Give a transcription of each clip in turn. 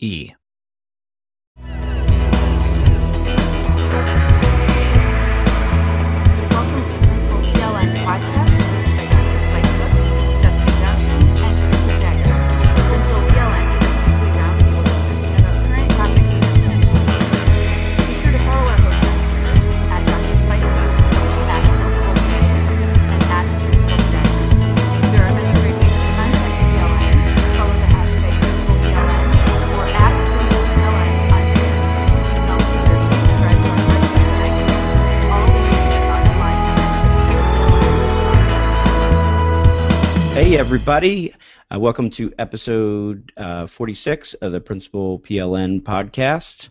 Welcome everybody. Uh, welcome to episode uh, 46 of the Principal PLN podcast.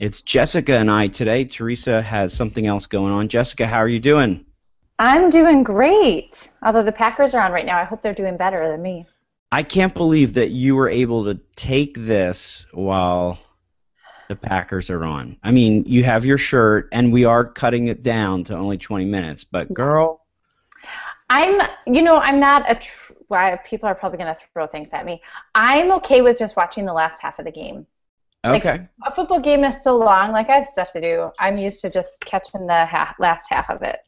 It's Jessica and I today. Theresa has something else going on. Jessica, how are you doing? I'm doing great. Although the Packers are on right now, I hope they're doing better than me. I can't believe that you were able to take this while the Packers are on. I mean, you have your shirt, and we are cutting it down to only 20 minutes, but girl, I'm, you know, I'm not a. Why people are probably going to throw things at me. I'm okay with just watching the last half of the game. Like, okay. a football game is so long. Like I have stuff to do. I'm used to just catching the ha- last half of it.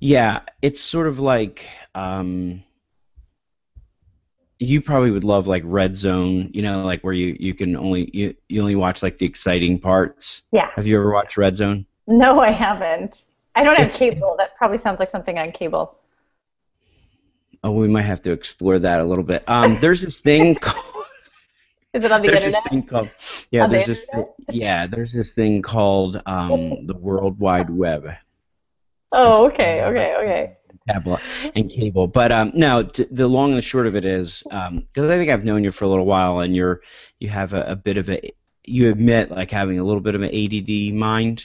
Yeah, it's sort of like um, you probably would love like Red Zone, you know, like where you, you can only you, you only watch like the exciting parts. Yeah. Have you ever watched Red Zone? No, I haven't. I don't have It's- cable. That probably sounds like something on cable. Oh, we might have to explore that a little bit. Um, there's this thing called Is it on the there's internet? this thing called yeah On the there's this thi- yeah there's this thing called um, the World Wide Web. Oh, okay, okay, okay. tablet and cable. But um, no, t- the long and the short of it is because I think I've known you for a little while, and you're you have a, a bit of a you admit like having a little bit of an ADD mind,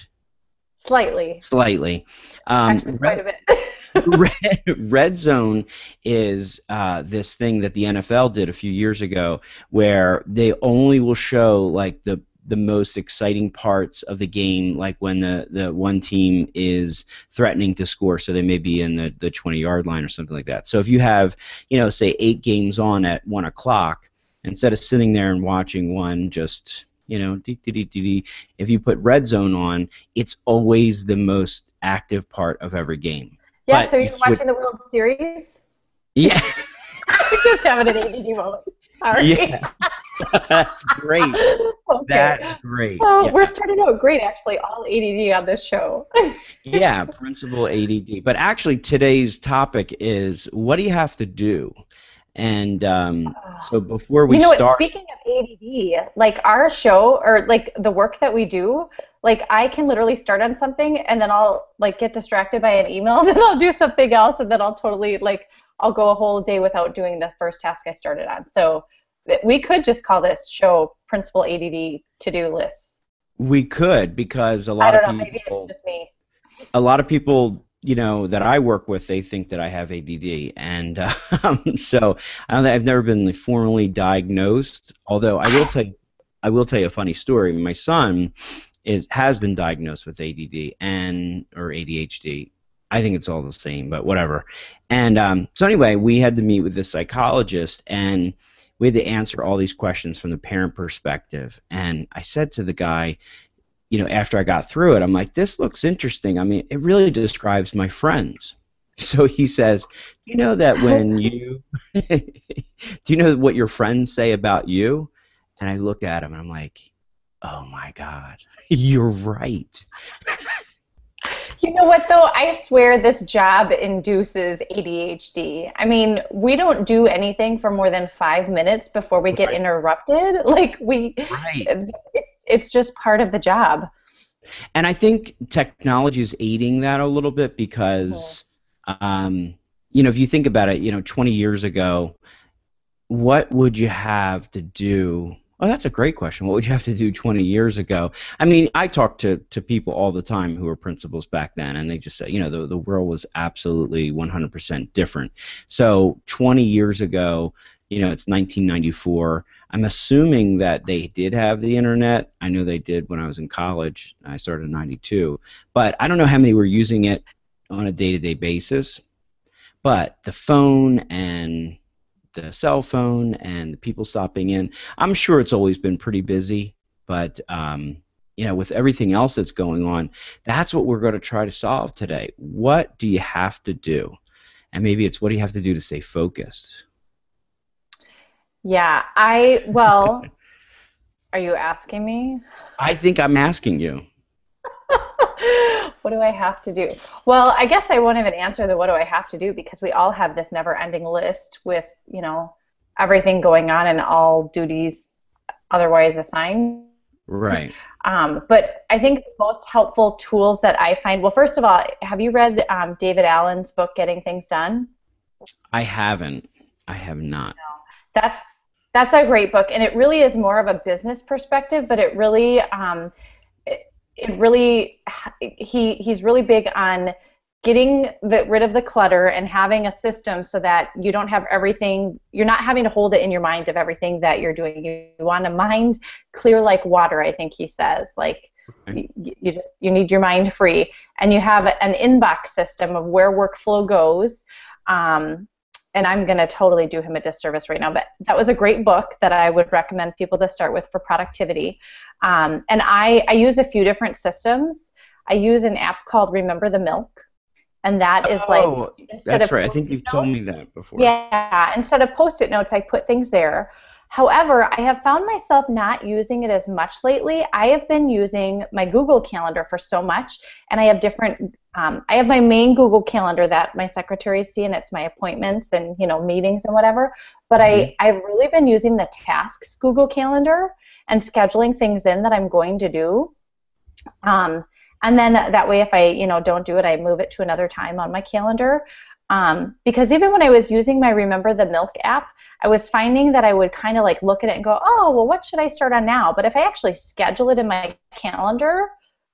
Slightly. slightly. Um, Actually, quite a bit. Red, Red Zone is uh, this thing that the NFL did a few years ago, where they only will show like the the most exciting parts of the game, like when the, the one team is threatening to score, so they may be in the, the 20 yard line or something like that. So if you have, you know, say eight games on at one o'clock, instead of sitting there and watching one just you know, dee, dee, dee, if you put red zone on, it's always the most active part of every game. Yeah, but so you're watching the World Series? Yeah. Just having an ADD moment. Sorry. Yeah. That's great. Okay. That's great. Oh, Yeah. we're starting out great, actually. All ADD on this show. yeah, principal ADD. But actually, today's topic is what do you have to do? And um, so before we you know what? Speaking of ADD, like our show or like the work that we do, like I can literally start on something and then I'll like get distracted by an email, and then I'll do something else, and then I'll totally like I'll go a whole day without doing the first task I started on. So we could just call this show Principal ADD to do list. we could because a lot don't of know, maybe people, it's just me. a lot of people you know that I work with, they think that I have ADD, and um, so I don't, I've never been formally diagnosed. Although I will tell you, I will tell you a funny story. My son is has been diagnosed with ADD and or ADHD. I think it's all the same, but whatever. And um, so anyway, we had to meet with the psychologist, and we had to answer all these questions from the parent perspective. And I said to the guy, you know, after I got through it, I'm like, this looks interesting. I mean, it really describes my friends. So he says, you know that when you, do you know what your friends say about you? And I look at him and I'm like, oh my God, you're right. You know what though? I swear this job induces ADHD. I mean, we don't do anything for more than five minutes before we get right. interrupted. Like we, right. it's it's just part of the job. And I think technology is aiding that a little bit because, mm-hmm. um, you know, if you think about it, you know, 20 years ago, what would you have to do Oh, that's a great question. What would you have to do 20 years ago? I mean, I talk to, to people all the time who were principals back then, and they just say, you know, the, the world was absolutely 100% different. So 20 years ago, you know, it's 1994. I'm assuming that they did have the internet. I know they did when I was in college. I started in 92. But I don't know how many were using it on a day to day basis. But the phone and the cell phone and the people stopping in. I'm sure it's always been pretty busy, but um, you know, with everything else that's going on, that's what we're going to try to solve today. What do you have to do? And maybe it's what do you have to do to stay focused? Yeah, I well, are you asking me? I think I'm asking you. what do I have to do? Well, I guess I won't even answer the what do I have to do because we all have this never ending list with, you know, everything going on and all duties otherwise assigned. Right. Um, but I think the most helpful tools that I find, well, first of all, have you read um, David Allen's book, Getting Things Done? I haven't. I have not. No. That's that's a great book, and it really is more of a business perspective, but it really um, it really he he's really big on getting the, rid of the clutter and having a system so that you don't have everything you're not having to hold it in your mind of everything that you're doing. You, you want a mind clear like water i think he says like you, you just you need your mind free. And you have an inbox system of where workflow goes um, and I'm going to totally do him a disservice right now, but that was a great book that I would recommend people to start with for productivity. Um, and I, I use a few different systems. I use an app called Remember the Milk, and that is oh, like that's right. I think you've notes, told me that before. Yeah, instead of post-it notes, I put things there. However, I have found myself not using it as much lately. I have been using my Google Calendar for so much, and I have different. Um, I have my main Google Calendar that my secretaries see, and it's my appointments and you know meetings and whatever. But mm-hmm. I I've really been using the Tasks Google Calendar and scheduling things in that I'm going to do. Um, and then that way, if I you know don't do it, I move it to another time on my calendar. Um, because even when I was using my Remember the Milk app, I was finding that I would kind of like look at it and go, oh, well, what should I start on now? But if I actually schedule it in my calendar,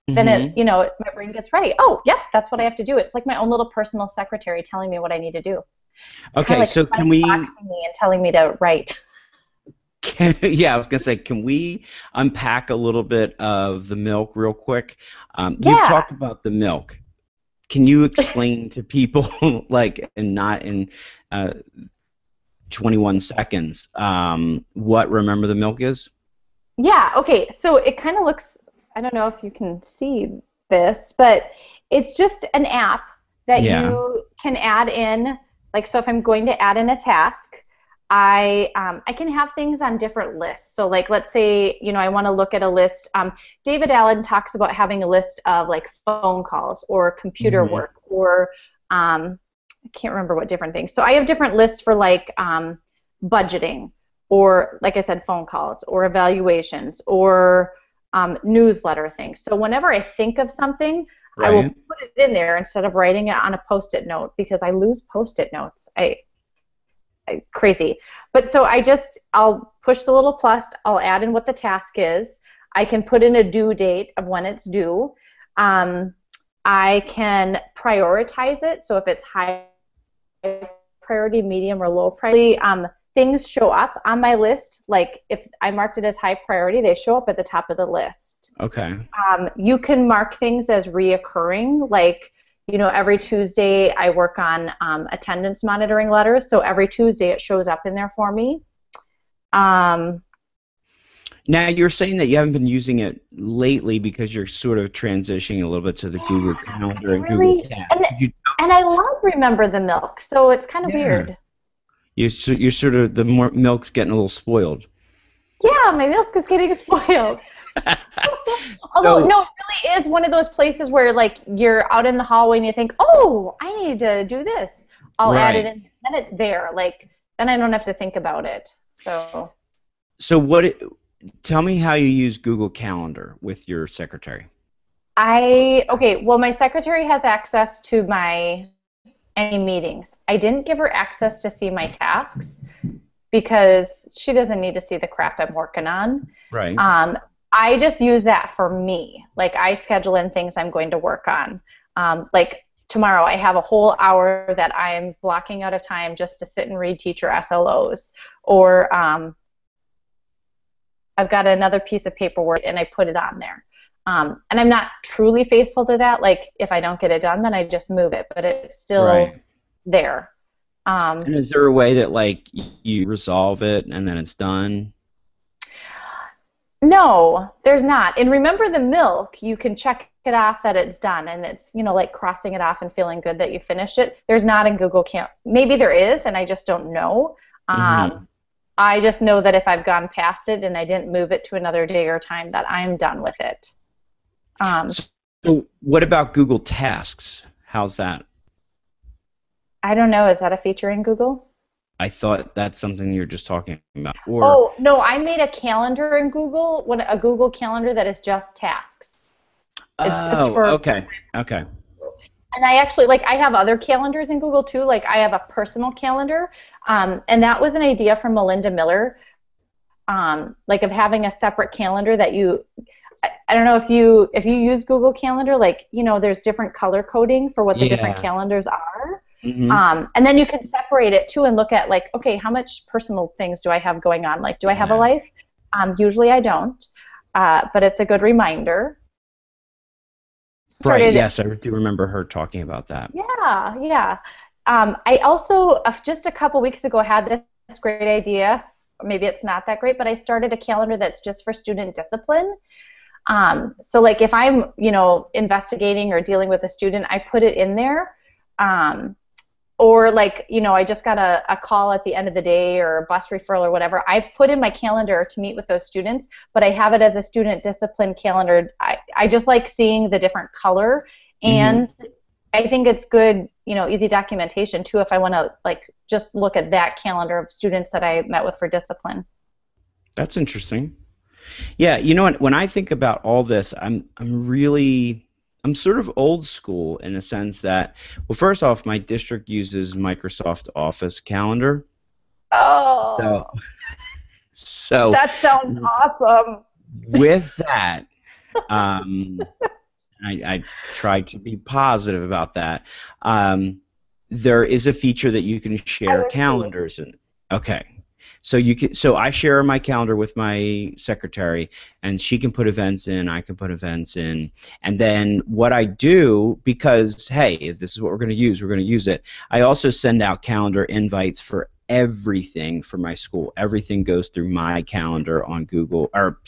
mm-hmm. then it, mm-hmm. you know, my brain gets ready. Oh, yep, that's what I have to do. It's like my own little personal secretary telling me what I need to do. Okay, like so can we? Me and telling me to write. Can, yeah, I was gonna say, can we unpack a little bit of the milk real quick? Um, yeah. You've talked about the milk. Can you explain to people, like, and not in uh, 21 seconds, um, what Remember the Milk is? Yeah. Okay. So it kind of looks. I don't know if you can see this, but it's just an app that yeah. you can add in. Like, so if I'm going to add in a task, I um, I can have things on different lists. So like let's say you know I want to look at a list. Um, David Allen talks about having a list of like phone calls or computer mm-hmm. work or um, I can't remember what different things. So I have different lists for like um, budgeting or like I said phone calls or evaluations or um, newsletter things. So whenever I think of something, right. I will put it in there instead of writing it on a post-it note because I lose post-it notes. I crazy. But so I just, I'll push the little plus, I'll add in what the task is. I can put in a due date of when it's due. Um, I can prioritize it. So if it's high priority, medium, or low priority, um, things show up on my list. Like if I marked it as high priority, they show up at the top of the list. Okay. Um, you can mark things as reoccurring, like you know, every Tuesday I work on um, attendance monitoring letters, so every Tuesday it shows up in there for me. Um, now you're saying that you haven't been using it lately because you're sort of transitioning a little bit to the Google Calendar and really, Google Tab. And, you, and I love Remember the Milk, so it's kind of Yeah. weird. you're, you're sort of the more milk's getting a little spoiled. Yeah, my milk is getting spoiled. Although So- no, it really is one of those places where like you're out in the hallway and you think, oh, I need to do this. I'll add it in. Then it's there. Like then I don't have to think about it. So So what? It, tell me how you use Google Calendar with your secretary. I okay. Well, my secretary has access to my any meetings. I didn't give her access to see my tasks because she doesn't need to see the crap I'm working on. Right. Um, I just use that for me. Like I schedule in things I'm going to work on. Um, like tomorrow, I have a whole hour that I'm blocking out of time just to sit and read teacher SLOs. Or um, I've got another piece of paperwork and I put it on there. Um, and I'm not truly faithful to that. Like if I don't get it done, then I just move it. But it's still right. there. Um, And is there a way that like you resolve it and then it's done? No, there's not. And remember the milk, you can check it off that it's done and it's, you know, like crossing it off and feeling good that you finished it. There's not in Google Camp. Maybe there is and I just don't know. Um, Mhm. I just know that if I've gone past it and I didn't move it to another day or time that I'm done with it. Um, So what about Google Tasks? How's that? I don't know, is that a feature in Google? I thought that's something you're just talking about. Or Oh, no, I made a calendar in Google, what a Google calendar that is just tasks. it's- it's oh, for- okay, okay. and I actually like I have other calendars in Google too. Like I have a personal calendar, um, and that was an idea from Melinda Miller, um, like of having a separate calendar that you. I, I don't know if you if you use Google Calendar, like you know, there's different color coding for what the different calendars are, Mhm. um, and then you can separate it too and look at like, okay, how much personal things do I have going on? Like, do I have a life? Um, usually I don't, uh, but it's a good reminder. right. started- Yes, I do remember her talking about that. Yeah, yeah. Um, I also uh, just a couple weeks ago had this great idea. Maybe it's not that great, but I started a calendar that's just for student discipline. Um, so like if I'm you know investigating or dealing with a student, I put it in there. Um, or like you know I just got a, a call at the end of the day or a bus referral or whatever. I put in my calendar to meet with those students, but I have it as a student discipline calendar. I, I just like seeing the different color mm-hmm. and I think it's good, you know, easy documentation too if I want to like just look at that calendar of students that I met with for discipline. That's interesting. Yeah, you know what? When I think about all this, I'm I'm really I'm sort of old school in the sense that, well, first off, my district uses Microsoft Office Calendar, Oh, so so that sounds awesome. with that, um, I, I try to be positive about that. Um, there is a feature that you can share calendars and Okay. So you can so I share my calendar with my secretary and she can put events in, I can put events in. And then what I do because hey, if this is what we're going to use, we're going to use it. I also send out calendar invites for everything for my school. Everything goes through my calendar on Google or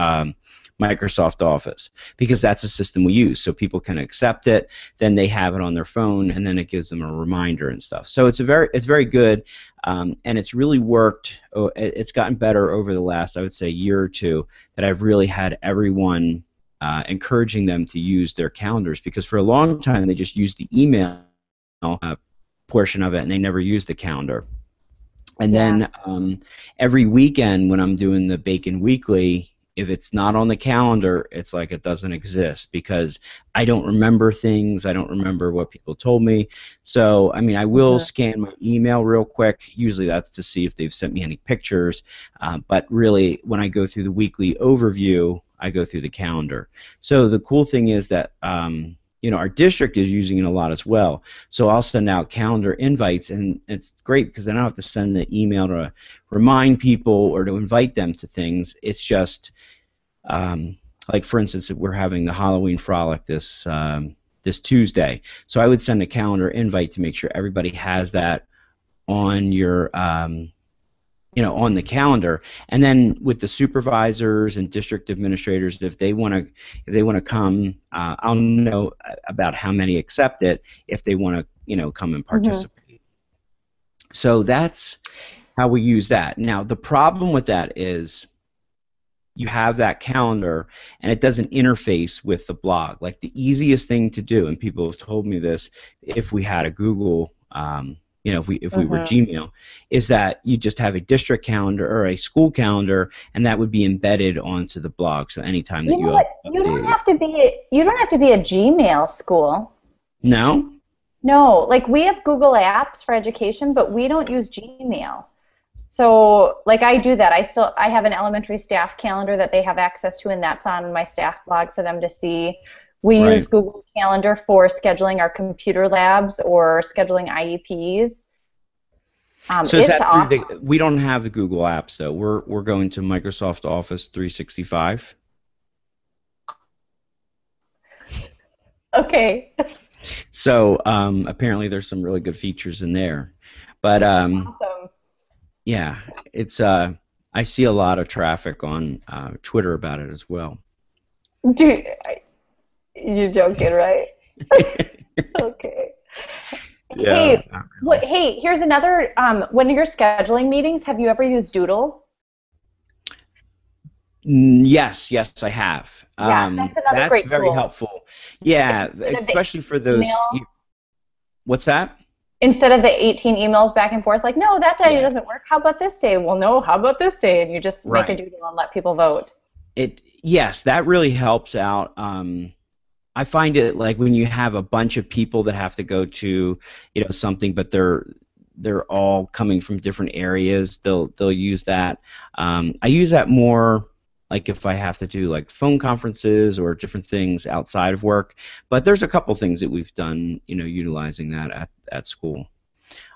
um, Microsoft Office because that's the system we use. So people can accept it, then they have it on their phone, and then it gives them a reminder and stuff. So it's a very it's very good, um, and it's really worked. oh, It's gotten better over the last I would say year or two that I've really had everyone uh, encouraging them to use their calendars because for a long time they just used the email uh, portion of it and they never used the calendar. And then um, every weekend when I'm doing the Bacon Weekly, if it's not on the calendar, it's like it doesn't exist because I don't remember things. I don't remember what people told me. So, I mean, I will Mhm. scan my email real quick. Usually that's to see if they've sent me any pictures. Uh, but really, when I go through the weekly overview, I go through the calendar. So the cool thing is that um, you know, our district is using it a lot as well. So I'll send out calendar invites, and it's great because I don't have to send the email to remind people or to invite them to things. It's just, um, like for instance, we're having the Halloween frolic this um, this Tuesday, so I would send a calendar invite to make sure everybody has that on your um, you know on the calendar. And then with the supervisors and district administrators if they want to if they want to come uh, i'll know about how many accept it if they want to you know come and participate. Mm-hmm. so that's how we use that. Now the problem with that is you have that calendar and it doesn't interface with the blog. Like the easiest thing to do and people have told me this if we had a google um, you know, if we if we were mm-hmm. Gmail, is that you just have a district calendar or a school calendar, and that would be embedded onto the blog. So anytime that you, know you, you don't have to be you don't have to be a Gmail school. No. No, like we have Google Apps for education, but we don't use Gmail. So, like I do that. I still I have an elementary staff calendar that they have access to, and that's on my staff blog for them to see. We right. use Google Calendar for scheduling our computer labs or scheduling IEPs. Um, so is that the, we don't have the Google apps though. We're we're going to Microsoft Office 365. Okay. so um, apparently there's some really good features in there, but um, awesome. yeah, it's uh, I see a lot of traffic on uh, Twitter about it as well. Dude, you're joking, right? okay. Yeah. Hey, what, hey, here's another. Um, when you're scheduling meetings, have you ever used Doodle? Yes, yes, I have. Yeah, um, that's another that's great very tool. helpful. Yeah, especially for those. What's that? Instead of the 18 emails back and forth, like, no, that day yeah. doesn't work. How about this day? Well, no, how about this day? And you just right. make a doodle and let people vote. It yes, that really helps out. Um, I find it like when you have a bunch of people that have to go to, you know, something, but they're they're all coming from different areas. They'll they'll use that. Um, I use that more like if I have to do like phone conferences or different things outside of work. But there's a couple things that we've done, you know, utilizing that at at school.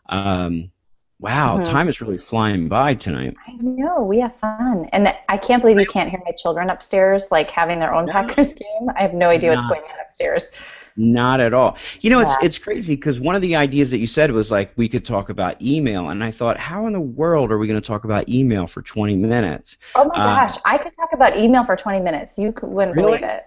Um, Wow, mm-hmm. time is really flying by tonight. I know, we have fun. And I can't believe you can't hear my children upstairs, like having their own Packers game. I have no idea not, what's going on upstairs. Not at all. You know, yeah. it's it's crazy because one of the ideas that you said was like we could talk about email, and I thought, how in the world are we going to talk about email for 20 minutes? Oh my uh, gosh, I could talk about email for 20 minutes. You wouldn't really? believe it.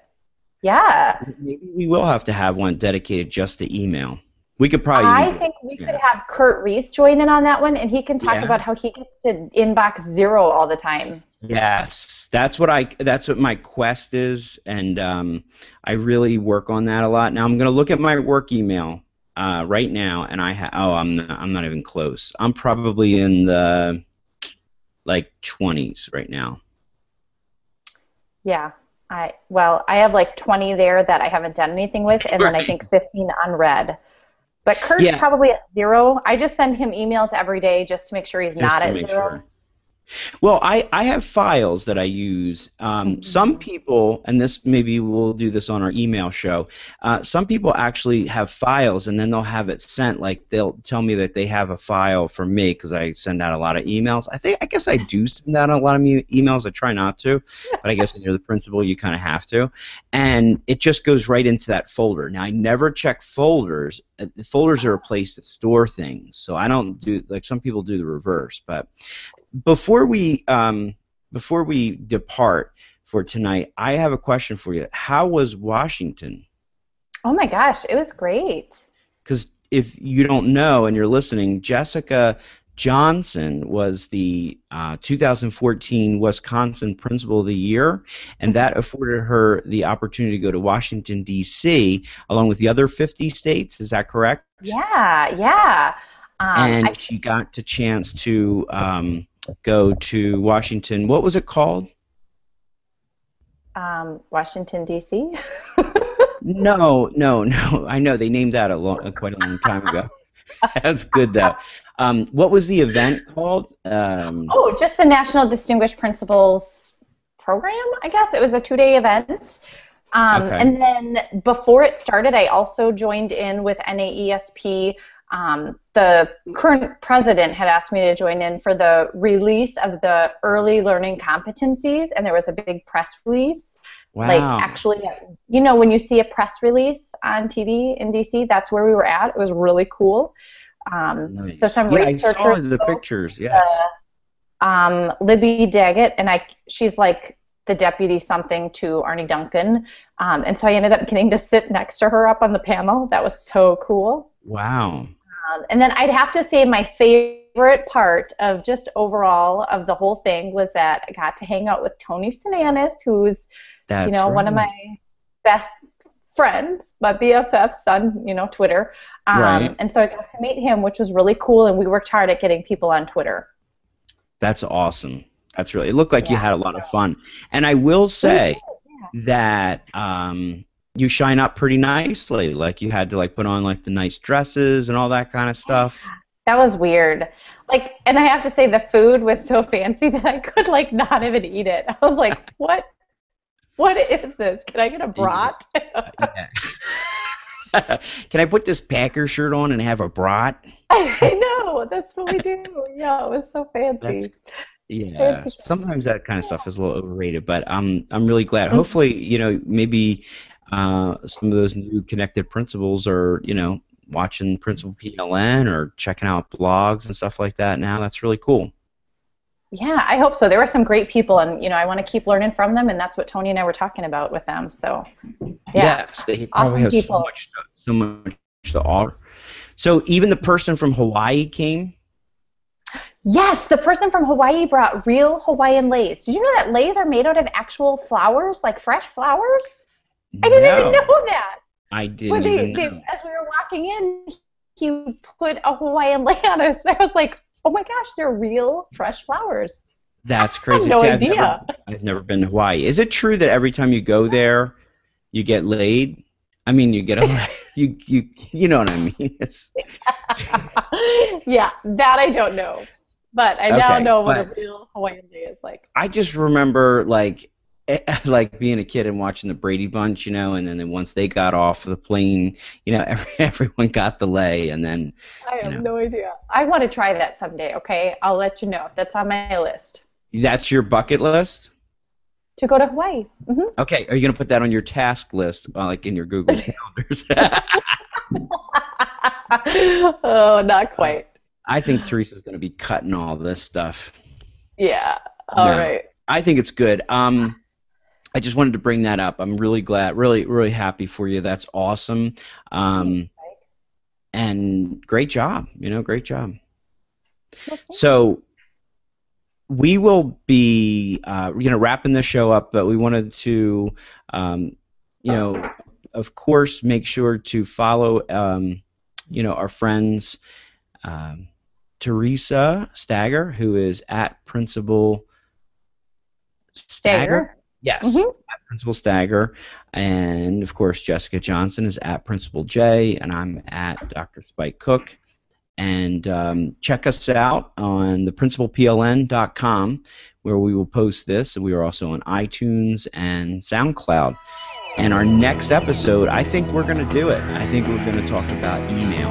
Yeah. Maybe we will have to have one dedicated just to email. We could probably. I think we yeah. could have Curt Rees join in on that one, and he can talk yeah. about how he gets to inbox zero all the time. Yes, that's what I. That's what my quest is, and um, I really work on that a lot. Now I'm going to look at my work email uh, right now, and I ha- oh I'm not, I'm not even close. I'm probably in the like 20s right now. Yeah, I well I have like 20 there that I haven't done anything with, and right. then I think 15 unread. But Curt's yeah. probably at zero. I just send him emails every day just to make sure he's just not at zero. Sure. Well, I, I have files that I use. Um, mm-hmm. Some people, and this maybe we'll do this on our email show. Uh, some people actually have files, and then they'll have it sent. Like they'll tell me that they have a file for me because I send out a lot of emails. I think I guess I do send out a lot of me- emails. I try not to, but I guess when you're the principal, you kind of have to. And it just goes right into that folder. Now I never check folders. Uh, folders are a place to store things, so I don't do like some people do the reverse. But before we um, before we depart for tonight, I have a question for you. How was Washington? Oh my gosh, it was great. Because if you don't know and you're listening, Jessica Johnson was the uh, 2014 Wisconsin Principal of the Year, and that afforded her the opportunity to go to Washington, D.C., along with the other 50 states. Is that correct? Yeah, yeah. Um, and I, she got the chance to um, go to Washington. What was it called? Um, Washington D.C. no, no, no. I know they named that a long, quite a long time ago. That's good though. Um, what was the event called? Um, oh, just the National Distinguished Principals Program. I guess it was a two-day event Um, Okay. And then before it started, I also joined in with NAESP. Um, the current president had asked me to join in for the release of the early learning competencies, and there was a big press release. Wow. Like actually, you know, when you see a press release on TV in DC, that's where we were at. It was really cool. Um, Nice. so some yeah, I researchers saw the pictures. Yeah. um, Libby Doggett, and I, she's like the deputy something to Arne Duncan. Um, and so I ended up getting to sit next to her up on the panel. That was so cool. Wow. Um, and then I'd have to say my favorite part of just overall of the whole thing was that I got to hang out with Tony Sinanis, who's That's you know one of my best friends, my BFFs on you know Twitter. Um, Right. And so I got to meet him, which was really cool. And we worked hard at getting people on Twitter. That's awesome. That's really. It looked like you had a lot of fun. And I will say that um, you shine up pretty nicely. Like you had to like put on like the nice dresses and all that kind of stuff. That was weird. Like, and I have to say, the food was so fancy that I could like not even eat it. I was like, what? What is this? Can I get a brat? Can I put this Packer shirt on and have a brat? I know. That's what we do. Yeah, it was so fancy. That's- Yeah. Sometimes that kind of stuff is a little overrated, but um, I'm really glad. Hopefully, you know, maybe uh, some of those new connected principals are, you know, watching Principal PLN or checking out blogs and stuff like that now. That's really cool. Yeah, I hope so. There were some great people, and you know, I want to keep learning from them, and that's what Tony and I were talking about with them. So, yeah, Yes, they probably Awesome have so people. much, to, so much to offer. So even the person from Hawaii came. yes, the person from Hawaii brought real Hawaiian leis. Did you know that leis are made out of actual flowers, like fresh flowers? I didn't no, even know that. I didn't Well, they, they, as we were walking in, he put a Hawaiian lei on us. I was like, oh my gosh, they're real fresh flowers. That's I crazy. no I've idea. never- I've never been to Hawaii. Is it true that every time you go there, you get laid? I mean, you get a you you you know what I mean? It's yeah, that I don't know. But I now Okay, know what a real Hawaiian day is like. I just remember like like being a kid and watching the Brady Bunch, you know, and then, once they got off the plane, you know, every, everyone got the lei, and then I have know. no idea. I want to try that someday, okay? I'll let you know. That's on my list. that's your bucket list. To go to Hawaii. hmm Okay, are you gonna put that on your task list, uh, like in your Google calendars? oh, not quite. I think Theresa's gonna be cutting all this stuff. Yeah. All No. right. I think it's good. Um, I just wanted to bring that up. I'm really glad, really, really happy for you. That's awesome. Um, and great job. You know, great job. So we will be, uh, you know, wrapping the show up, but we wanted to, um, you know, of course, make sure to follow, um, you know, our friends, um, Theresa Stager, who is at Principal Stager. Stager. Yes, Mhm. at Principal Stager, and of course Jessica Johnson is at Principal J, and I'm at Dr. Spike Cook. And um, check us out on the principalpln.com, where we will post this. We are also on iTunes and SoundCloud. And our next episode, I think we're going to do it. I think we're going to talk about email.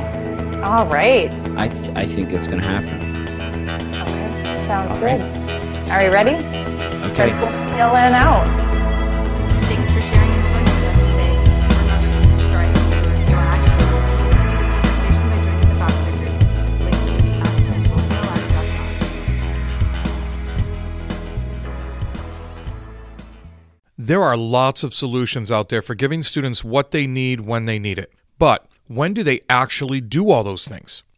All right. I, th- I think it's going to happen. Okay. Sounds All good. Are we ready? Okay. Let's go feeling out. Thanks for sharing your voice with us today. Remember to subscribe to review iTunes. Continue the conversation by joining the Voxer group. Links can be found at principalpln.com. There are lots of solutions out there for giving students what they need when they need it. But when do they actually do all those things?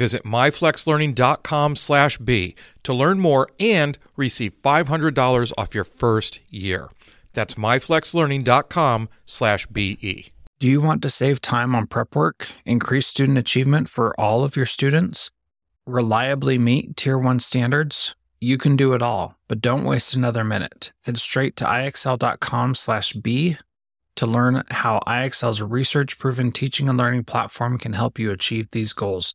Visit myflexlearning.com/b to learn more and receive $500 off your first year. That's myflexlearning.com/be. Do you want to save time on prep work, increase student achievement for all of your students, reliably meet Tier 1 standards? You can do it all, but don't waste another minute. Head straight to ixl.com/b to learn how IXL's research-proven teaching and learning platform can help you achieve these goals.